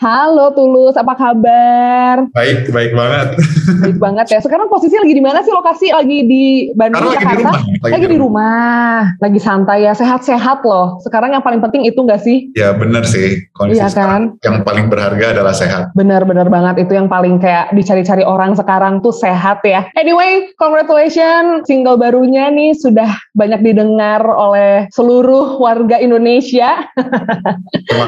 Halo Tulus, apa kabar? Baik, baik banget. Baik banget ya. Sekarang posisi lagi di mana sih lokasi? Lagi di Bandung, Sekarang lagi di Jakarta? rumah. Lagi, lagi di rumah. Lagi santai ya, sehat-sehat loh. Sekarang yang paling penting itu nggak sih? Ya benar sih. Kondisi Iya sekarang yang paling berharga adalah sehat. Bener-bener banget itu yang paling kayak dicari-cari orang sekarang tuh sehat ya. Anyway, congratulations single barunya nih sudah banyak didengar oleh seluruh warga Indonesia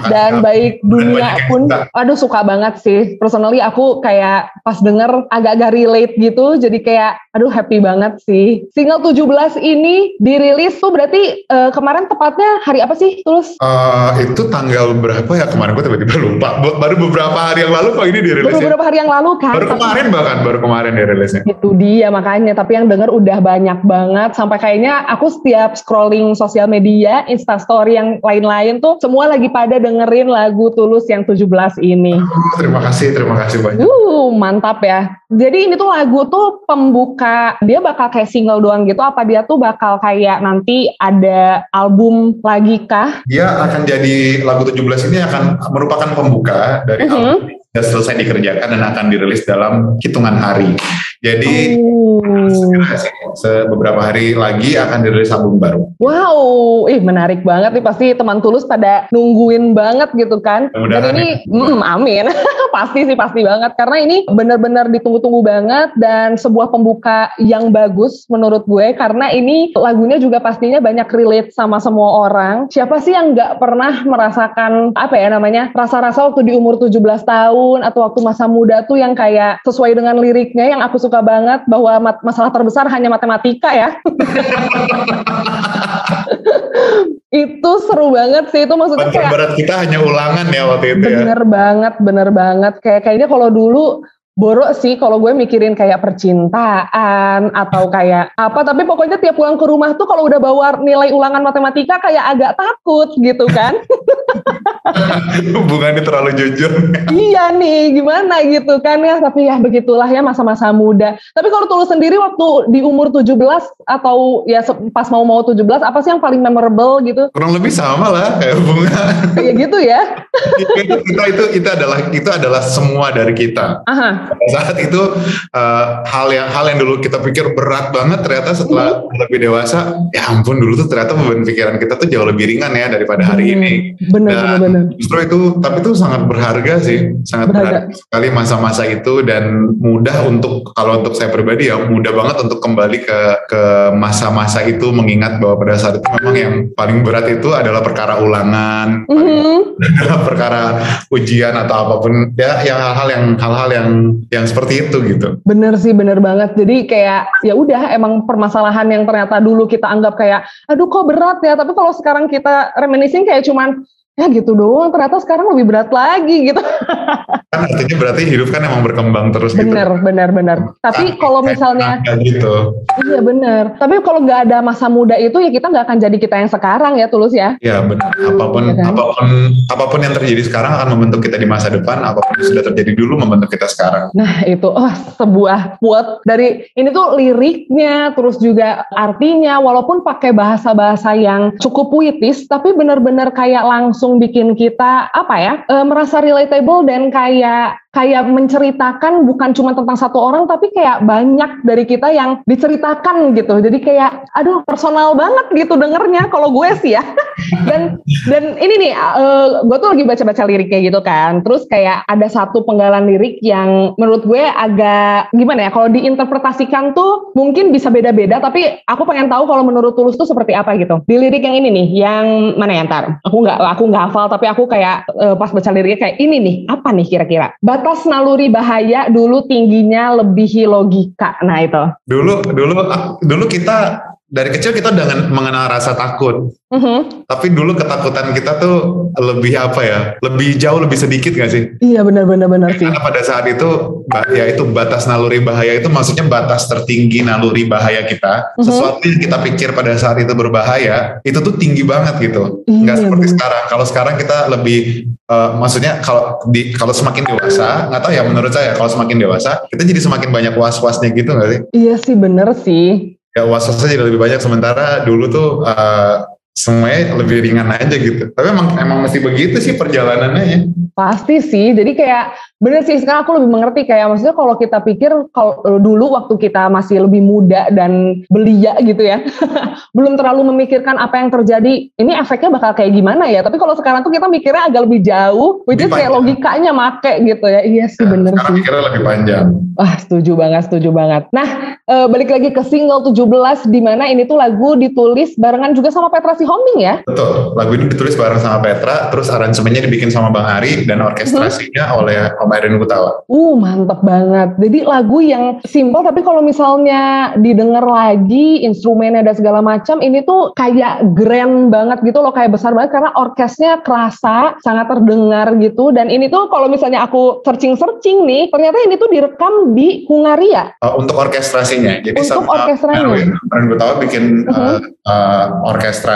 dan baik dunia pun. Aduh suka banget sih. Personally aku kayak pas denger agak-agak relate gitu. Jadi kayak aduh happy banget sih. Single 17 ini dirilis tuh berarti eh, kemarin tepatnya hari apa sih Tulus? Eh, itu tanggal berapa ya kemarin gue tiba-tiba lupa. Ba- Baru beberapa hari yang lalu kok ini Baru dirilis ya. beberapa hari yang lalu kan. Baru kemarin bahkan baru kemarin dirilisnya. Itu dia makanya, tapi yang denger udah banyak banget sampai kayaknya aku setiap scrolling sosial media, instastory yang lain-lain tuh semua lagi pada dengerin lagu Tulus yang 17 ini. Terima kasih, terima kasih banyak. Uh, mantap ya. Jadi ini tuh lagu tuh pembuka, dia bakal kayak single doang gitu apa dia tuh bakal kayak nanti ada album lagi kah? Dia akan jadi lagu 17 ini akan merupakan pembuka dari Mhm. album yang sudah selesai dikerjakan dan akan dirilis dalam hitungan hari. Jadi Oh. beberapa hari lagi akan dirilis album baru. Wow, ih menarik banget nih pasti teman tulus pada nungguin banget gitu kan. Dan ini, ya. mm, amin, pasti sih pasti banget karena ini benar-benar ditunggu-tunggu banget dan sebuah pembuka yang bagus menurut gue karena ini lagunya juga pastinya banyak relate sama semua orang. Siapa sih yang nggak pernah merasakan apa ya namanya rasa-rasa waktu di umur 17 tahun atau waktu masa muda tuh yang kayak sesuai dengan liriknya yang aku suka banget bahwa mat- masalah terbesar hanya matematika ya. itu seru banget sih itu maksudnya kayak terberat kita hanya ulangan ya waktu itu ya. bener banget bener banget kayak kayaknya kalau dulu borok sih kalau gue mikirin kayak percintaan atau kayak apa tapi pokoknya tiap pulang ke rumah tuh kalau udah bawa nilai ulangan matematika kayak agak takut gitu kan Hubungannya terlalu jujur. iya nih gimana gitu kan ya tapi ya begitulah ya masa-masa muda tapi kalau tulus sendiri waktu di umur 17 atau ya pas mau mau 17 apa sih yang paling memorable gitu Kurang lebih sama lah kayak bunga. kayak gitu ya itu itu itu adalah itu adalah semua dari kita. aha Pada saat itu eh, hal yang hal yang dulu kita pikir berat banget ternyata setelah Hmm. lebih dewasa, ya ampun dulu tuh ternyata beban pikiran kita tuh jauh lebih ringan ya daripada hari ini. bener Dan bener bener Justru itu, tapi itu sangat berharga sih, sangat Berharga. berharga, sekali masa-masa itu dan mudah untuk kalau untuk saya pribadi ya mudah banget untuk kembali ke ke masa-masa itu mengingat bahwa pada saat itu memang yang paling berat itu adalah perkara ulangan, Mhm. adalah perkara ujian atau apa pun ya yang hal-hal yang hal-hal yang yang seperti itu gitu. Bener sih, bener banget. Jadi kayak ya udah emang permasalahan yang ternyata dulu kita anggap kayak aduh kok berat ya, tapi kalau sekarang kita reminiscing kayak cuman ya gitu doang, ternyata sekarang lebih berat lagi gitu. Kan artinya berarti hidup kan emang berkembang terus Bener, gitu. bener, bener. Tapi kalau misalnya gitu. iya bener. Tapi kalau nggak ada masa muda itu ya kita nggak akan jadi kita yang sekarang ya tulus ya. Ya benar. Apa pun Iya kan? apa pun apa pun yang terjadi sekarang akan membentuk kita di masa depan. Apa pun yang sudah terjadi dulu membentuk kita sekarang. Nah itu oh, sebuah quote dari ini tuh liriknya terus juga artinya walaupun pakai bahasa-bahasa yang cukup puitis tapi benar-benar kayak langsung bikin kita apa ya eh, merasa relatable dan kayak kayak menceritakan bukan cuma tentang satu orang tapi kayak banyak dari kita yang diceritakan gitu. Jadi kayak aduh personal banget gitu dengernya kalau gue sih ya. Dan dan ini nih eh, gue tuh lagi baca-baca liriknya gitu kan. Terus kayak ada satu penggalan lirik yang menurut gue agak gimana ya kalau diinterpretasikan tuh mungkin bisa beda-beda tapi aku pengen tahu kalau menurut Tulus tuh seperti apa gitu. Di lirik yang ini nih yang mana ya ntar? Aku nggak aku nggak hafal tapi aku kayak eh, pas baca liriknya kayak ini nih apa nih kira-kira batas naluri bahaya dulu tingginya lebihi logika. Nah itu. Dulu dulu dulu kita dari kecil kita dengan mengenal rasa takut. Mhm. Tapi dulu ketakutan kita tuh lebih apa ya? Lebih jauh lebih sedikit gak sih? iya benar-benar benar sih Karena pada saat itu ya itu batas naluri bahaya itu maksudnya batas tertinggi naluri bahaya kita. Mhm. Sesuatu yang kita pikir pada saat itu berbahaya itu tuh tinggi banget gitu. Iya, Nggak seperti bener. sekarang. Kalau sekarang kita lebih eh, maksudnya kalau di kalau semakin dewasa nggak tahu ya menurut saya kalau semakin dewasa kita jadi semakin banyak was-wasnya gitu nggak sih? iya sih bener sih Ya was-wasnya jadi lebih banyak sementara dulu tuh eh, semuanya lebih ringan aja gitu. Tapi emang emang mesti begitu sih perjalanannya ya. Pasti sih. Jadi kayak bener sih sekarang aku lebih mengerti kayak maksudnya kalau kita pikir kalau dulu waktu kita masih lebih muda dan belia gitu ya, belum terlalu memikirkan apa yang terjadi. Ini efeknya bakal kayak gimana ya? Tapi kalau sekarang tuh kita mikirnya agak lebih jauh, which is kayak logikanya make gitu ya. Iya sih ya, bener sekarang sih. mikirnya lebih panjang. Wah setuju banget, setuju banget. Nah e, balik lagi ke single 17 di mana ini tuh lagu ditulis barengan juga sama Petra Sihombing ya? Betul. Lagu ini ditulis bareng sama Petra, terus aransemennya dibikin sama Bang Ari dan orkestrasinya hmm. oleh Om Erin Gutawa. Uh, mantep banget. Jadi lagu yang simpel tapi kalau misalnya didengar lagi instrumennya dan segala macam, ini tuh kayak grand banget gitu loh, kayak besar banget karena orkesnya kerasa, sangat terdengar gitu. Dan ini tuh kalau misalnya aku searching-searching nih, ternyata ini tuh direkam di Hungaria. Uh, untuk orkestrasinya. Jadi untuk sama orkestranya. Erin Gutawa bikin uh -huh. uh, uh, orkestra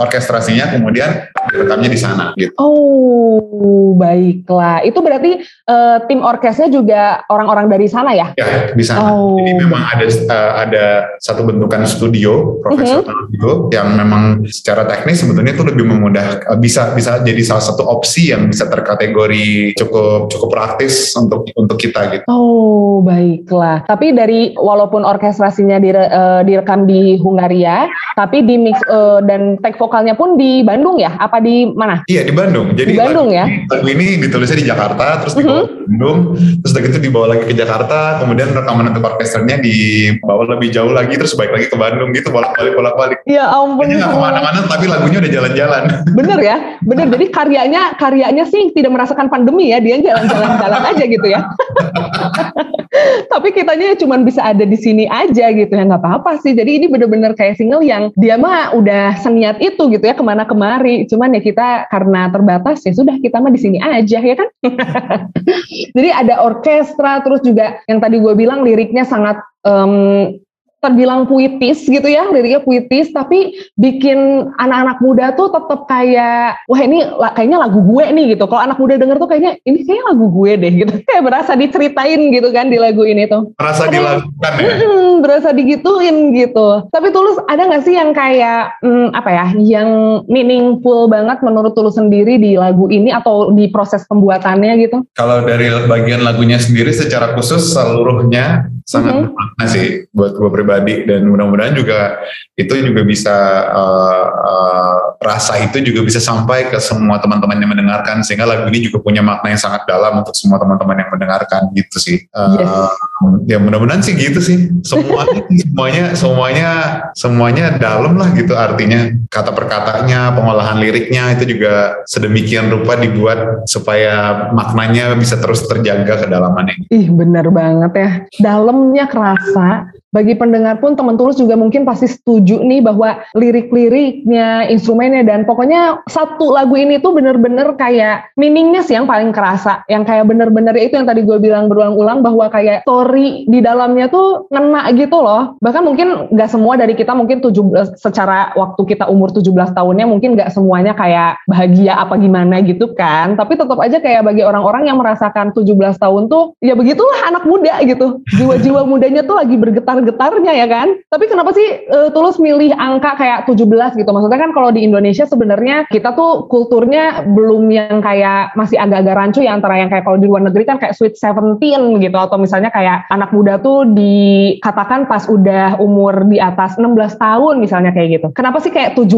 orkestrasinya kemudian direkamnya di sana gitu. Oh, baiklah. Itu berarti uh, tim orkesnya juga orang-orang dari sana ya? Ya, di sana. Oh. Jadi memang ada uh, ada satu bentukan studio profesional uh-huh. gitu yang memang secara teknis sebetulnya itu lebih memudah uh, bisa bisa jadi salah satu opsi yang bisa terkategori cukup cukup praktis untuk untuk kita gitu. Oh, baiklah. Tapi dari walaupun orkestrasinya dire, uh, direkam di Hungaria, tapi di mix uh, dan tag vokalnya pun di Bandung ya? Apa di mana? Iya, di Bandung. Jadi di Bandung lagu, ya. Lagu ini ditulisnya di Jakarta terus dibawa ke Bandung, terus udah gitu dibawa lagi ke Jakarta, kemudian rekaman untuk orkesternya dibawa lebih jauh lagi terus balik lagi ke Bandung gitu bolak-balik bolak-balik. Ya ampun. Nggak ke mana-mana tapi lagunya udah jalan-jalan. Bener ya, bener. Jadi karyanya karyanya sih tidak merasakan pandemi ya, dia jalan-jalan jalan aja gitu ya. tapi kitanya cuma bisa ada di sini aja gitu ya nggak apa-apa sih. Jadi ini bener-bener kayak single yang dia mah udah seniat itu gitu ya ke mana kemari. Cuman ya kita karena terbatas ya sudah kita mah di sini aja ya kan. Jadi ada orkestra terus juga yang tadi gue bilang liriknya sangat um, terbilang puitis gitu ya, liriknya puitis, tapi bikin anak-anak muda tuh tetap kayak, wah ini kayaknya lagu gue nih gitu. Kalau anak muda denger tuh kayaknya ini kayak lagu gue deh gitu. Kayak berasa diceritain gitu kan di lagu ini tuh. Berasa dilakukan ya? Hmm, berasa digituin gitu. Tapi Tulus ada gak sih yang kayak, hmm, apa ya, yang meaningful banget menurut Tulus sendiri di lagu ini atau di proses pembuatannya gitu? Kalau dari bagian lagunya sendiri secara khusus seluruhnya sangat mm -hmm. bermakna sih buat gue pribadi. Dan mudah-mudahan juga itu juga bisa uh, uh, rasa itu juga bisa sampai ke semua teman-teman yang mendengarkan. Sehingga lagu ini juga punya makna yang sangat dalam untuk semua teman-teman yang mendengarkan gitu sih. Uh, yes. ya mudah-mudahan sih gitu sih. Semuanya semuanya semuanya semuanya dalam lah gitu artinya. Kata perkatanya pengolahan liriknya itu juga sedemikian rupa dibuat supaya maknanya bisa terus terjaga kedalamannya ih benar banget ya. Dalam dalamnya kerasa bagi pendengar pun teman tulus juga mungkin pasti setuju nih bahwa lirik-liriknya, instrumennya dan pokoknya satu lagu ini tuh bener-bener kayak meaningnya sih yang paling kerasa, yang kayak bener-bener itu yang tadi gue bilang berulang-ulang bahwa kayak story di dalamnya tuh ngena gitu loh. Bahkan mungkin gak semua dari kita mungkin 17 secara waktu kita umur 17 tahunnya mungkin gak semuanya kayak bahagia apa gimana gitu kan. Tapi tetap aja kayak bagi orang-orang yang merasakan 17 tahun tuh ya begitulah anak muda gitu. Jiwa-jiwa mudanya tuh lagi bergetar getarnya ya kan. Tapi kenapa sih uh, Tulus milih angka kayak 17 gitu? Maksudnya kan kalau di Indonesia sebenarnya kita tuh kulturnya belum yang kayak masih agak-agak rancu ya antara yang kayak kalau di luar negeri kan kayak sweet 17 gitu atau misalnya kayak anak muda tuh dikatakan pas udah umur di atas 16 tahun misalnya kayak gitu. Kenapa sih kayak 17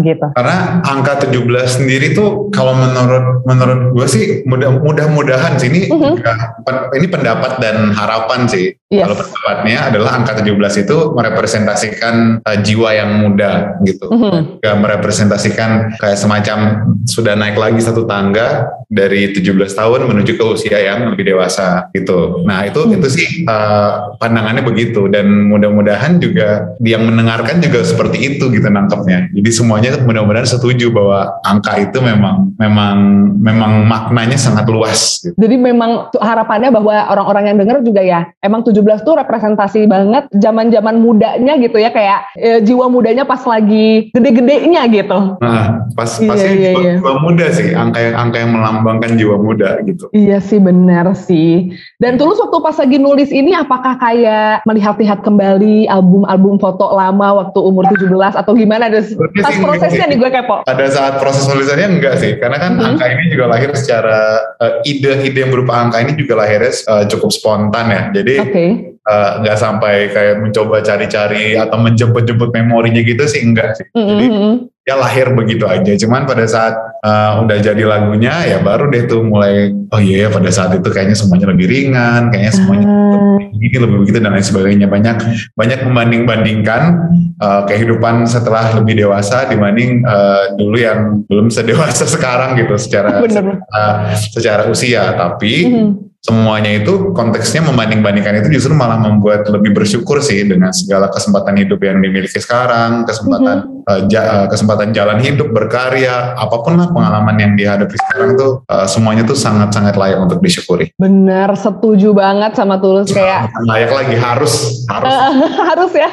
gitu? Karena angka 17 sendiri tuh kalau menurut menurut gue sih mudah mudah-mudahan sih ini mhm. -huh. ini pendapat dan harapan sih. Yes. Kalau pendapatnya adalah angka 17 itu merepresentasikan uh, jiwa yang muda gitu. Mm-hmm. Gak merepresentasikan kayak semacam sudah naik lagi satu tangga dari 17 tahun menuju ke usia yang lebih dewasa gitu. Nah itu mm-hmm. itu sih uh, pandangannya begitu dan mudah-mudahan juga yang mendengarkan juga seperti itu gitu nangkepnya. Jadi semuanya mudah-mudahan setuju bahwa angka itu memang memang memang maknanya sangat luas. Gitu. Jadi memang harapannya bahwa orang-orang yang dengar juga ya emang 17 tuh representasi banget zaman-zaman mudanya gitu ya kayak e, jiwa mudanya pas lagi gede-gedenya gitu. Nah, pas iya, pasti iya, jiwa, iya. jiwa muda sih, angka yang angka yang melambangkan jiwa muda gitu. Iya sih benar sih. Dan tulus waktu pas lagi nulis ini apakah kayak melihat-lihat kembali album-album foto lama waktu umur 17 atau gimana? Pas prosesnya nih gue kepo. Pada saat proses nulisannya enggak sih, karena kan hmm. angka ini juga lahir secara uh, ide-ide yang berupa angka ini juga lahirnya uh, cukup spontan ya. Jadi okay. Uh, nggak sampai kayak mencoba cari-cari atau menjemput-jemput memorinya gitu sih enggak sih. Mm -hmm. Jadi ya lahir begitu aja. Cuman pada saat uh, udah jadi lagunya ya baru deh tuh mulai oh iya yeah, pada saat itu kayaknya semuanya lebih ringan, kayaknya semuanya uh. lebih lebih begitu dan lain sebagainya. Banyak banyak membanding-bandingkan uh, kehidupan setelah lebih dewasa dibanding uh, dulu yang belum sedewasa sekarang gitu secara uh, secara usia. Tapi mm -hmm semuanya itu konteksnya membanding-bandingkan itu justru malah membuat lebih bersyukur sih dengan segala kesempatan hidup yang dimiliki sekarang, kesempatan mm -hmm. uh, ja, kesempatan jalan hidup, berkarya, apa pun lah pengalaman yang dihadapi sekarang tuh uh, semuanya tuh sangat-sangat layak untuk disyukuri. Benar, setuju banget sama Tulus kayak layak lagi harus harus harus ya.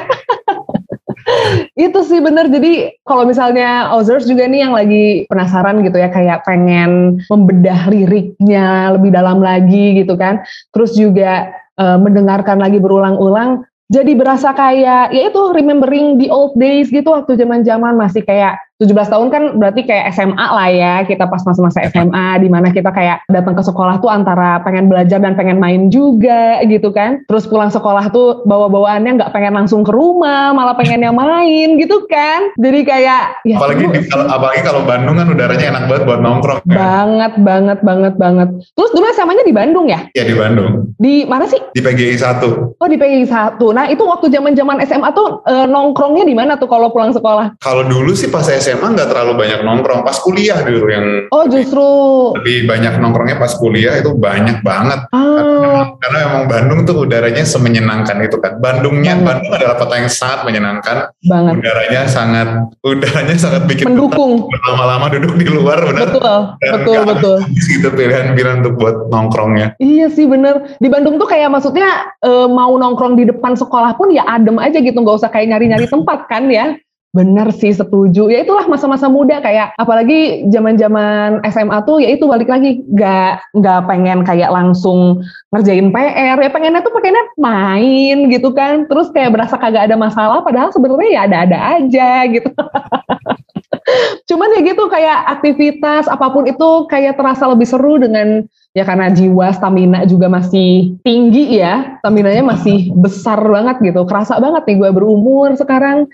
Itu sih bener. Jadi kalau misalnya Ozers juga nih yang lagi penasaran gitu ya kayak pengen membedah liriknya lebih dalam lagi gitu kan. Terus juga uh, mendengarkan lagi berulang-ulang jadi berasa kayak ya itu remembering the old days gitu waktu zaman-zaman masih kayak 17 tahun kan berarti kayak SMA lah ya kita pas masa-masa SMA di mana kita kayak datang ke sekolah tuh antara pengen belajar dan pengen main juga gitu kan. Terus pulang sekolah tuh bawa-bawaannya nggak pengen langsung ke rumah malah pengen yang main gitu kan. Jadi kayak ya apalagi di, apalagi kalau Bandung kan udaranya enak banget buat nongkrong kan? banget banget banget banget. Terus dulu SMA-nya di Bandung ya? Iya di Bandung. Di mana sih? Di PGI 1 oh di PGI 1 nah itu waktu zaman-zaman SMA tuh e, nongkrongnya di mana tuh kalau pulang sekolah? Kalau dulu sih pas SMA nggak terlalu banyak nongkrong. Pas kuliah dulu yang oh justru lebih banyak nongkrongnya pas kuliah itu banyak banget. Ah. karena, karena memang Bandung tuh udaranya semenyenangkan itu kan. Bandungnya banget. Bandung adalah kota yang sangat menyenangkan. Banget. udaranya sangat udaranya sangat bikin mendukung. lama-lama duduk di luar benar? Betul Dan betul betul. gitu pilihan-pilihan untuk buat nongkrongnya. Iya sih bener di Bandung tuh kayak maksudnya e, mau nongkrong di depan sekolah pun ya adem aja gitu. Nggak usah kayak nyari-nyari tempat kan ya Bener sih setuju. Ya itulah masa-masa muda kayak apalagi zaman-zaman SMA tuh ya itu balik lagi nggak nggak pengen kayak langsung ngerjain PR ya pengennya tuh pengennya main gitu kan. Terus kayak berasa kagak ada masalah padahal sebenarnya ya ada-ada aja gitu. Cuman ya gitu kayak aktivitas apa pun itu kayak terasa lebih seru dengan ya karena jiwa stamina juga masih tinggi ya, stamina-nya masih besar banget gitu. Kerasa banget nih gue berumur sekarang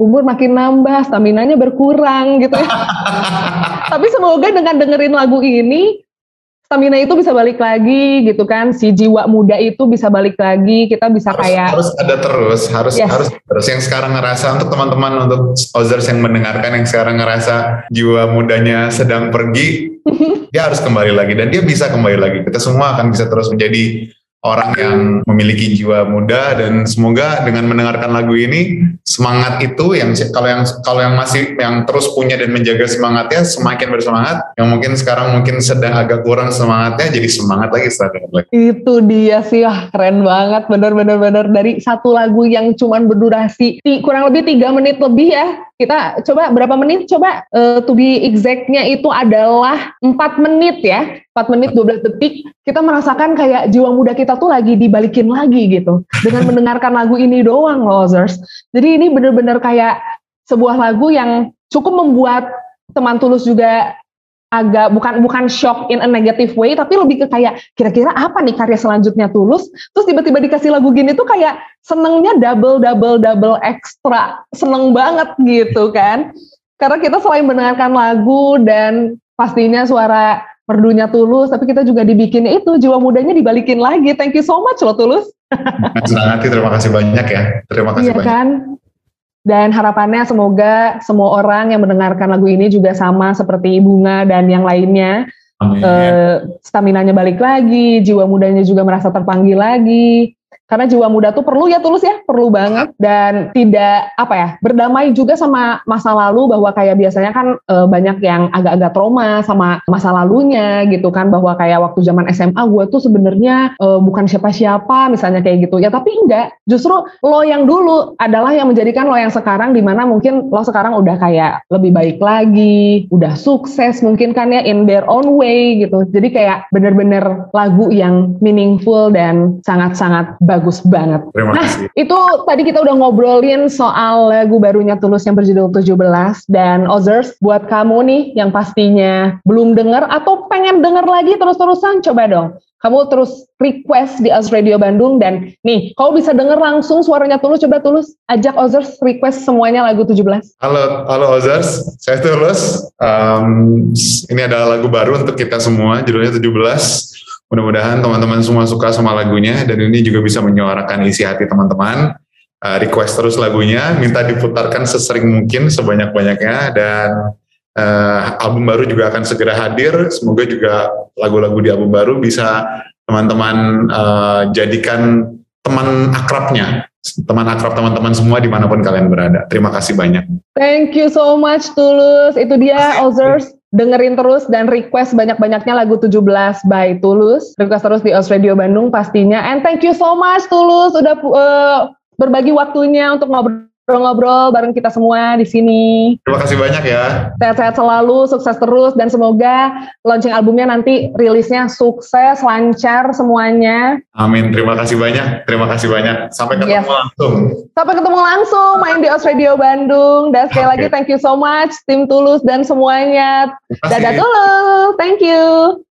umur makin nambah, stamina-nya berkurang gitu ya. Tapi semoga dengan dengerin lagu ini, stamina itu bisa balik lagi gitu kan. Si jiwa muda itu bisa balik lagi, kita bisa harus, kayak harus ada terus, harus yes. harus terus yang sekarang ngerasa untuk teman-teman untuk Ozers yang mendengarkan yang sekarang ngerasa jiwa mudanya sedang pergi, dia harus kembali lagi dan dia bisa kembali lagi. Kita semua akan bisa terus menjadi orang yang memiliki jiwa muda dan semoga dengan mendengarkan lagu ini semangat itu yang kalau yang kalau yang masih yang terus punya dan menjaga semangatnya semakin bersemangat yang mungkin sekarang mungkin sedang agak kurang semangatnya jadi semangat lagi lagi itu dia sih ah, keren banget. Bener-bener bener dari satu lagu yang cuman berdurasi kurang lebih tiga menit lebih ya kita coba berapa menit? Coba uh, to be exactnya itu adalah empat menit ya. 4 menit 12 detik. Kita merasakan kayak jiwa muda kita tuh lagi dibalikin lagi gitu. Dengan mendengarkan lagu ini doang losers. Jadi ini bener-bener kayak sebuah lagu yang cukup membuat teman tulus juga agak bukan bukan shock in a negative way tapi lebih ke kayak kira-kira apa nih karya selanjutnya tulus terus tiba-tiba dikasih lagu gini tuh kayak senengnya double double double extra seneng banget gitu kan karena kita selain mendengarkan lagu dan pastinya suara perdunya Tulus, tapi kita juga dibikinnya itu jiwa mudanya dibalikin lagi. Thank you so much loh Tulus. Senang hati, terima kasih banyak ya. Terima kasih iya banyak. kan? Dan harapannya semoga semua orang yang mendengarkan lagu ini juga sama seperti Bunga dan yang lainnya. Amin. Uh, stamina-nya balik lagi, jiwa mudanya juga merasa terpanggil lagi. Karena jiwa muda tuh perlu ya tulus ya. Perlu banget. Dan tidak apa ya berdamai juga sama masa lalu bahwa kayak biasanya kan e, banyak yang agak-agak trauma sama masa lalunya gitu kan. Bahwa kayak waktu zaman SMA gue tuh sebenarnya e, bukan siapa-siapa misalnya kayak gitu. Ya tapi enggak. Justru lo yang dulu adalah yang menjadikan lo yang sekarang di mana mungkin lo sekarang udah kayak lebih baik lagi udah sukses mungkin kan ya in their own way gitu. Jadi kayak bener-bener lagu yang meaningful dan sangat-sangat bagus banget. Terima nah, kasih. itu tadi kita udah ngobrolin soal lagu barunya Tulus yang berjudul 17 dan Others buat kamu nih yang pastinya belum denger atau pengen denger lagi terus-terusan coba dong kamu terus request di Oz Radio Bandung dan nih kamu bisa denger langsung suaranya Tulus coba Tulus ajak Ozers request semuanya lagu 17 Halo, halo Ozers, saya Tulus. Um, ini adalah lagu baru untuk kita semua, judulnya 17. Mudah-mudahan teman-teman semua suka sama lagunya dan ini juga bisa menyuarakan isi hati teman-teman. Uh, request terus lagunya, minta diputarkan sesering mungkin, sebanyak-banyaknya dan uh, album baru juga akan segera hadir. Semoga juga lagu-lagu di album baru bisa teman-teman uh, jadikan teman akrabnya, teman akrab teman-teman semua di mana pun kalian berada. Terima kasih banyak. Thank you so much Tulus. Itu dia Ozers. Dengerin terus dan request banyak-banyaknya lagu 17 by Tulus. Request terus di Os Radio Bandung pastinya. And thank you so much Tulus udah uh, berbagi waktunya untuk ngobrol ngobrol-ngobrol bareng kita semua di sini. Terima kasih banyak ya. Sehat-sehat selalu, sukses terus dan semoga launching albumnya nanti rilisnya sukses, lancar semuanya. Amin. Terima kasih banyak. Terima kasih banyak. Sampai ketemu Yes. langsung. Sampai ketemu langsung main di Os Radio Bandung. Dan sekali Oke. lagi thank you so much tim Tulus dan semuanya. Dadah Tulus. Thank you.